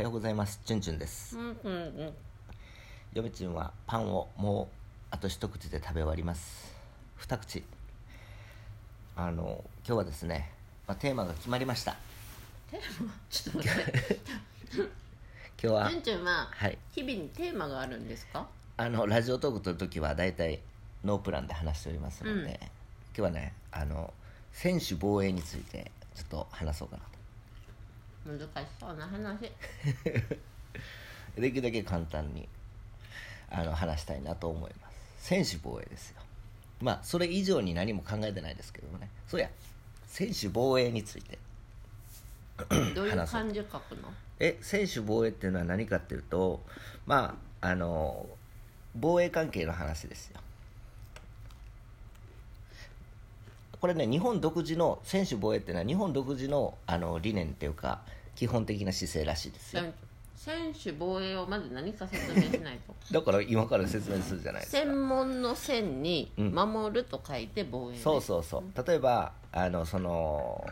はようございます。チュンチュンです。うんうんうん。ヨメチュンはパンをもうあと一口で食べ終わります。二口。あの今日はですね、まあ、テーマが決まりました。テーマ？ちょっと待って。今日はチュンチュンははい。日々にテーマがあるんですか？あのラジオトークとる時は大体ノープランで話しておりますので、うん。今日はねあの選手防衛についてちょっと話そうかな難しそうな話。とできるだけ簡単にあの話したいなと思います。選手防衛ですよ。まあそれ以上に何も考えてないですけどもね。そうや。選手防衛について。どういう話そう漢字書くのえ選手防衛っていうのは何かっていうとまああの防衛関係の話ですよこれね日本独自の選手防衛っていうのは日本独自のあの理念っていうか基本的な姿勢らしいですよ。選手防衛をまず何か説明しないと。だから今から説明するじゃないですか。専門の線にうん。守ると書いて防衛、ねそうそうそう。例えばあのその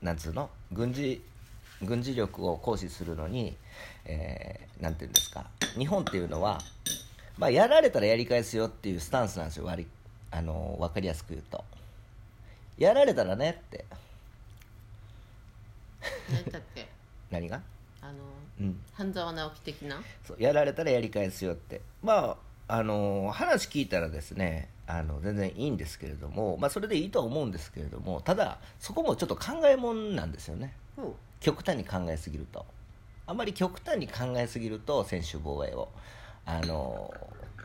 なんつうの？軍事軍事力を行使するのに、えーなんていうんですか？日本っていうのは、まあ、やられたらやり返すよっていうスタンスなんですよ。割りあの分かりやすく言うとやられたらねって。何だっけ？何が？あのうん。半沢直樹的な？そうやられたらやり返すよって。まああの話聞いたらですねあの全然いいんですけれども、まあ、それでいいとは思うんですけれどもただそこもちょっと考えもんなんですよね。極端に考えすぎると。あまり極端に考えすぎると選手防衛を。あの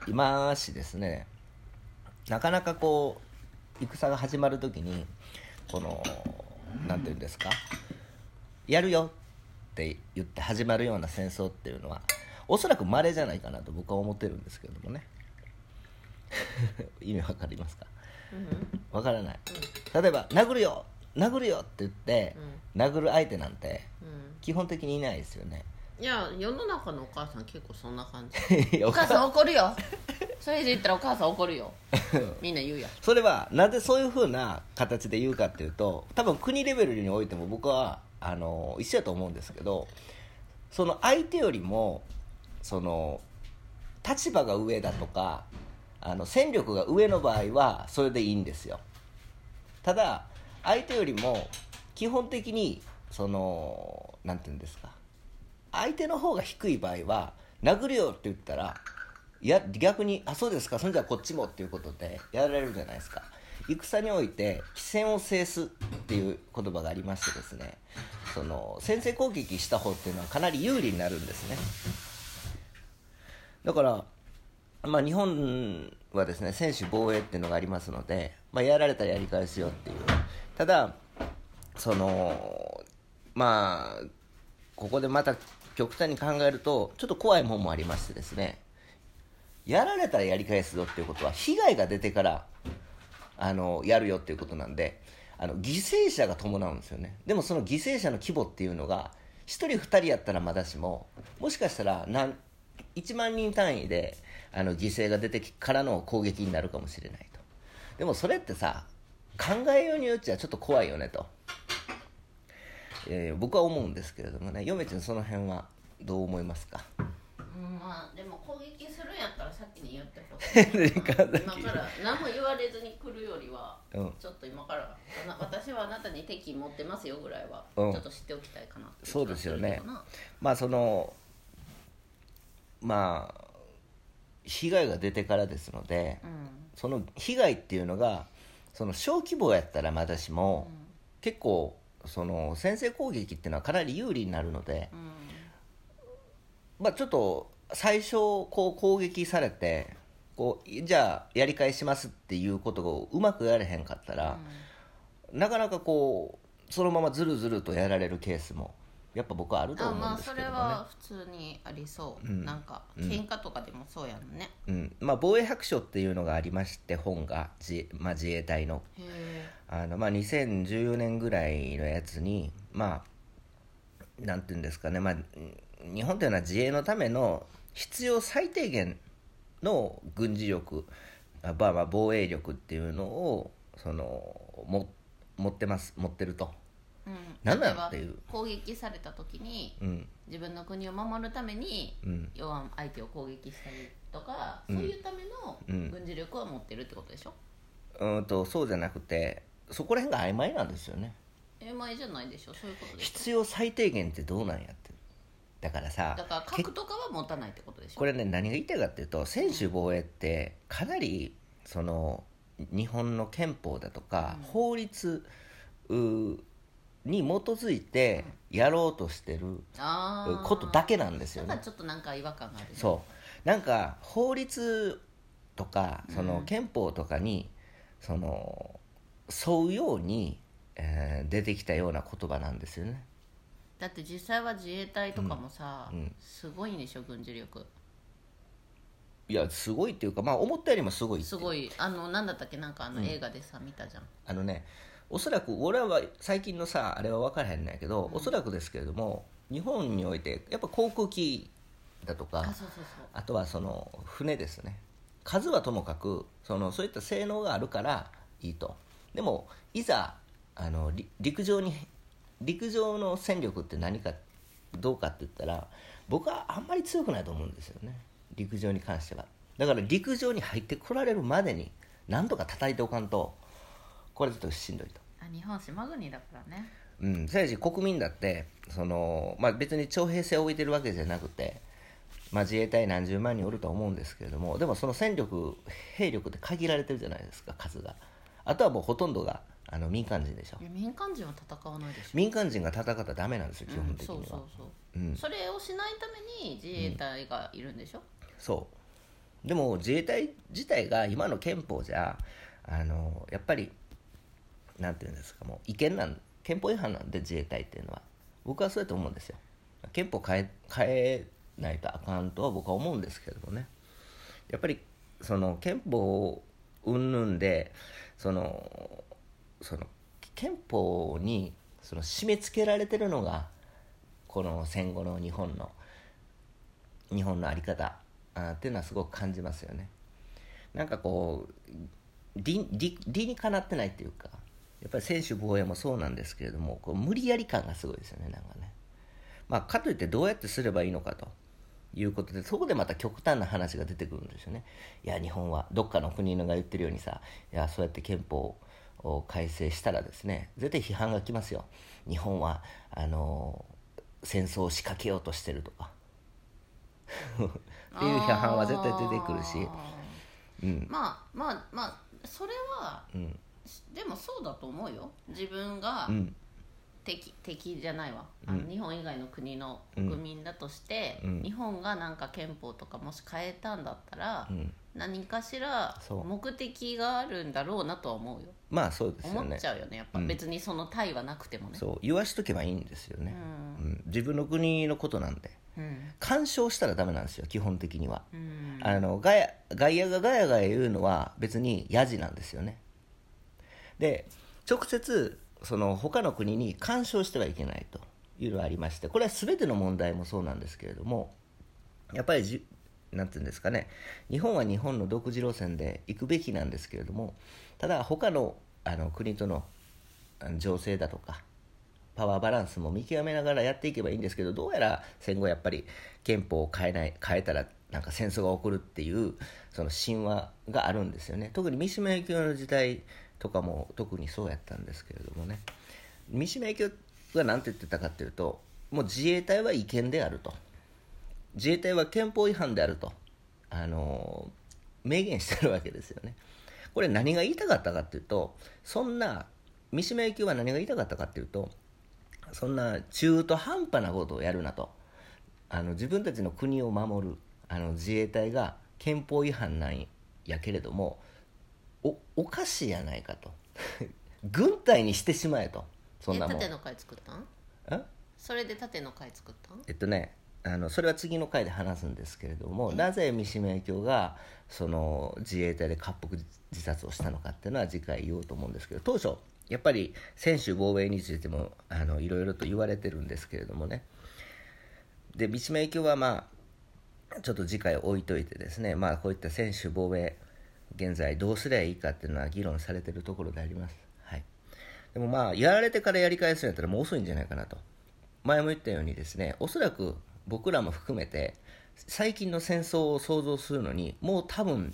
今しですねなかなかこう戦が始まる時にこのなんていうんですかやるよって言って始まるような戦争っていうのはおそらく稀じゃないかなと僕は思ってるんですけれどもね。意味わかりますか？うん。わからない。例えば殴るよ殴るよって言って、殴る相手なんてうん。基本的にいないですよね。いや世の中のお母さん結構そんな感じ。お母さん怒るよそれで言ったらお母さん怒るよ。みんな言うやん。それはなぜそういうふうな形で言うかっていうと多分国レベルにおいても僕はあの一緒だと思うんですけどその相手よりもその立場が上だとかあの戦力が上の場合はそれでいいんですよ。ただ相手よりも基本的にそのなんていうんですか相手の方が低い場合は殴るよって言ったらいや逆にあそうですかそれじゃあこっちもっていうことでやられるじゃないですか。戦において機戦を制すっていう言葉がありましてですねその先制攻撃した方っていうのはかなり有利になるんですね。だから、まあ、日本はですね専守防衛っていうのがありますので、まあ、やられたらやり返すよっていう。ただそのまあここでまた極端に考えるとちょっと怖いもんもありましてですね。やられたらやり返すぞっていうことは被害が出てからあのやるよっていうことなんであの犠牲者が伴うんですよね。でもその犠牲者の規模っていうのが1人2人やったらまだしももしかしたら何1万人単位であの犠牲が出てからの攻撃になるかもしれないと。でもそれってさ考えようによっちゃちょっと怖いよねと、えー僕は思うんですけれどもね。嫁ちゃんその辺はどう思いますか？まあでも攻撃するんやったらさっきに言ってほしい。今から何も言われずに来るよりは、うん。ちょっと今から私はあなたに敵持ってますよぐらいは、うん。ちょっと知っておきたいかなそうですよね。まあそのまあ被害が出てからですので、その被害っていうのがその小規模やったらまだしも、結構その先制攻撃っていうのはかなり有利になるので、うんうんまあ、ちょっと最初こう攻撃されてこうじゃあやり返しますっていうことをうまくやれへんかったら、なかなかこうそのままずるずるとやられるケースもやっぱ僕はあると思うんあまあそですけどもね。れは普通にありそう、うん。なんかうん喧嘩とかでもそうやんね、うん。まあ、防衛白書っていうのがありまして本が自,、まあ、自衛隊の。あの、まあ、2014年ぐらいのやつにまあなんていうんですかね、まあ、うん日本というのは自衛のための必要最低限の軍事力あまあまあ防衛力っていうのをそのも持ってます持ってると。うん。なんなん？例えばっていう。攻撃された時にうん。自分の国を守るためにうん。要は相手を攻撃したりとか、うん。そういうためのうん。軍事力は持ってるってことでしょ、うーんとそうじゃなくてそこら辺が曖昧なんですよね。曖昧じゃないでしょ？そういうことで必要最低限ってどうなんや？ってだからさだから核とかは持たないってことでしょ？これね何が言いたいかっていうと専守防衛ってかなりその日本の憲法だとか、うん。法律に基づいてやろうとしてることだけなんですよね。ちょっとなんか違和感があるね。そう。なんか法律とかそのうん。憲法とかにその沿うように、えー出てきたような言葉なんですよねだって実際は自衛隊とかもさ、うんうん。すごいんでしょ軍事力。いやすごいっていうかまあ思ったよりもすごいってすごい。あのなんだったっけ？なんかあのうん。映画でさ、見たじゃん。あのねおそらく俺は最近のさあれは分からへんねんけど、うん。おそらくですけれども日本においてやっぱ航空機だとかあそうそうそう。あとはその船ですね。数はともかくそのそういった性能があるからいいと。でもいざあのり陸上に陸上の戦力って何かどうかって言ったら僕はあんまり強くないと思うんですよね。陸上に関しては。だから陸上に入ってこられるまでになんとか叩いておかんとこれちょっとしんどいと。あ日本島国だからね。うん、せやし国民だってその、まあ、別に徴兵制を置いてるわけじゃなくて、まあ、自衛隊何十万人おると思うんですけれどもでもその戦力兵力って限られてるじゃないですか数が。あとはもうほとんどがあの民間人でしょ。いや民間人は戦わないでしょ。民間人が戦ったらダメなんですよ基本的には、うん、そうそうそう、うん。それをしないために自衛隊がいるんでしょ、そう。でも自衛隊自体が今の憲法じゃあのやっぱりなんていうんですかもう違憲なん憲法違反なんで自衛隊っていうのは。僕はそうやと思うんですよ。憲法変え変えないとあかんとは僕は思うんですけれどもね。やっぱりその憲法云々でそのその憲法にその締め付けられてるのがこの戦後の日本の日本の在り方あっていうのはすごく感じますよね。なんかこう理理理にかなってないっていうかやっぱり専守防衛もそうなんですけれどもこう無理やり感がすごいですよねなんかね。まあかといってどうやってすればいいのかと。いうことでそこでまた極端な話が出てくるんですよね。いや日本はどっかの国のが言ってるようにさいやそうやって憲法を改正したらですね絶対批判が来ますよ。日本はあの戦争を仕掛けようとしてるとか。っていう批判は絶対出てくるし。あうん。ーまあまあまあそれはうん。でもそうだと思うよ。自分がうん。敵,、敵じゃないわ。あの、日本以外の国の国民だとして、うん。日本がなんか憲法とかもし変えたんだったら、うん何かしらそう。目的があるんだろうなとは思うよ。まあそうですよね。思っちゃうよねやっぱ、うん。別にその対はなくてもね。そう。言わしとけばいいんですよね、ううん。自分の国のことなんでうん。干渉したらダメなんですよ基本的には、うん。あのガヤ外野がガヤガヤ言うのは別にヤジなんですよね。で直接その他の国に干渉してはいけないというのがありましてこれは全ての問題もそうなんですけれどもやっぱりじなんていうんですかね。日本は日本の独自路線で行くべきなんですけれどもただ他のあの国とのあの情勢だとかパワーバランスも見極めながらやっていけばいいんですけどどうやら戦後やっぱり憲法を変えない変えたらなんか戦争が起こるっていうその神話があるんですよね。特に三島由紀夫の時代とかも特にそうやったんですけれどもね。三島由紀夫が何て言ってたかっていうともう自衛隊は違憲であると。自衛隊は憲法違反であるとあの明言してるわけですよね。これ何が言いたかったかっていうとそんな三島由紀夫は何が言いたかったかっていうとそんな中途半端なことをやるなとあの自分たちの国を守るあの自衛隊が憲法違反なんやけれどもおおかしいやないかと。軍隊にしてしまえと。そんなもん。え縦の会作ったん？え？それで縦の会作ったん？えっとねあのそれは次の回で話すんですけれどもなぜ三島由紀夫がその自衛隊で滑腹自殺をしたのかっていうのは次回言おうと思うんですけど当初やっぱり専守防衛についてもあのいろいろと言われてるんですけれどもね。で三島由紀夫はまあちょっと次回置いといてですねまあこういった専守防衛現在どうすればいいかっていうのは議論されてるところであります。はい。でもまあやられてからやり返すんやったらもう遅いんじゃないかなと。前も言ったようにですねおそらく僕らも含めて最近の戦争を想像するのにもう多分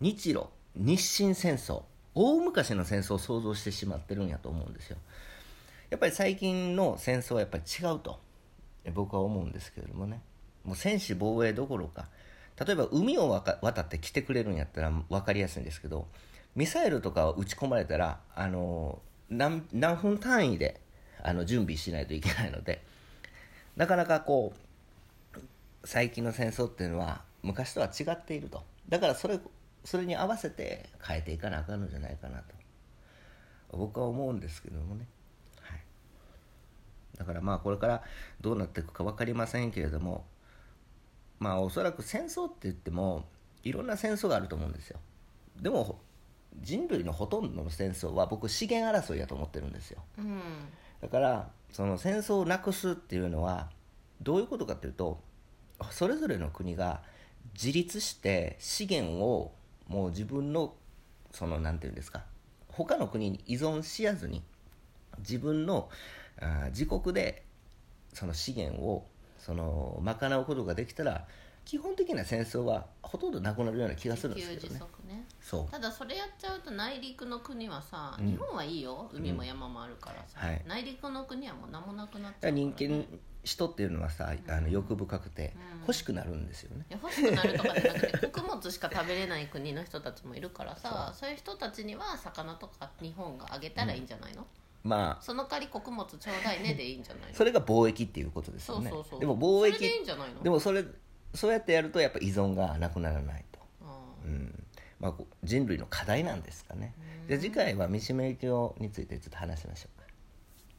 日露日清戦争大昔の戦争を想像してしまってるんやと思うんですよ。やっぱり最近の戦争はやっぱり違うと僕は思うんですけれどもね。もう戦士防衛どころか例えば海を渡って来てくれるんやったら分かりやすいんですけどミサイルとかを撃ち込まれたらあの何何分単位であの準備しないといけないのでなかなかこう最近の戦争っていうのは昔とは違っていると。だからそれそれに合わせて変えていかなあかんのじゃないかなと。僕は思うんですけどもね、はい、だからまあこれからどうなっていくか分かりませんけれどもまあおそらく戦争って言ってもいろんな戦争があると思うんですよ。でも人類のほとんどの戦争は僕資源争いやと思ってるんですよ、うん、だからその戦争をなくすっていうのはどういうことかっていうとそれぞれの国が自立して資源をもう自分のその何て言うんですか他の国に依存しやずに自分の自国でその資源をその賄うことができたら基本的な戦争はほとんどなくなるような気がするんですけどね。ね。そう。ただそれやっちゃうと内陸の国はさ、うん、日本はいいよ。海も山もあるからさ、うん。はい、内陸の国はもう何もなくなっちゃう、ね、人間人っていうのはさあの欲深くて欲しくなるんですよね、欲しくなるとかじゃなくて穀物しか食べれない国の人たちもいるからさそう。いう人たちには魚とか日本があげたらいいんじゃないの、まあ、その代わり穀物ちょうだいねでいいんじゃないそれが貿易っていうことですよね。そうそうそう。でも貿易それでいいんじゃないの？でもそれそうやってやるとやっぱ依存がなくならないと、うん。まあ、人類の課題なんですかね。じゃあ次回は三島由紀夫についてちょっと話しましょうか。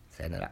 さよなら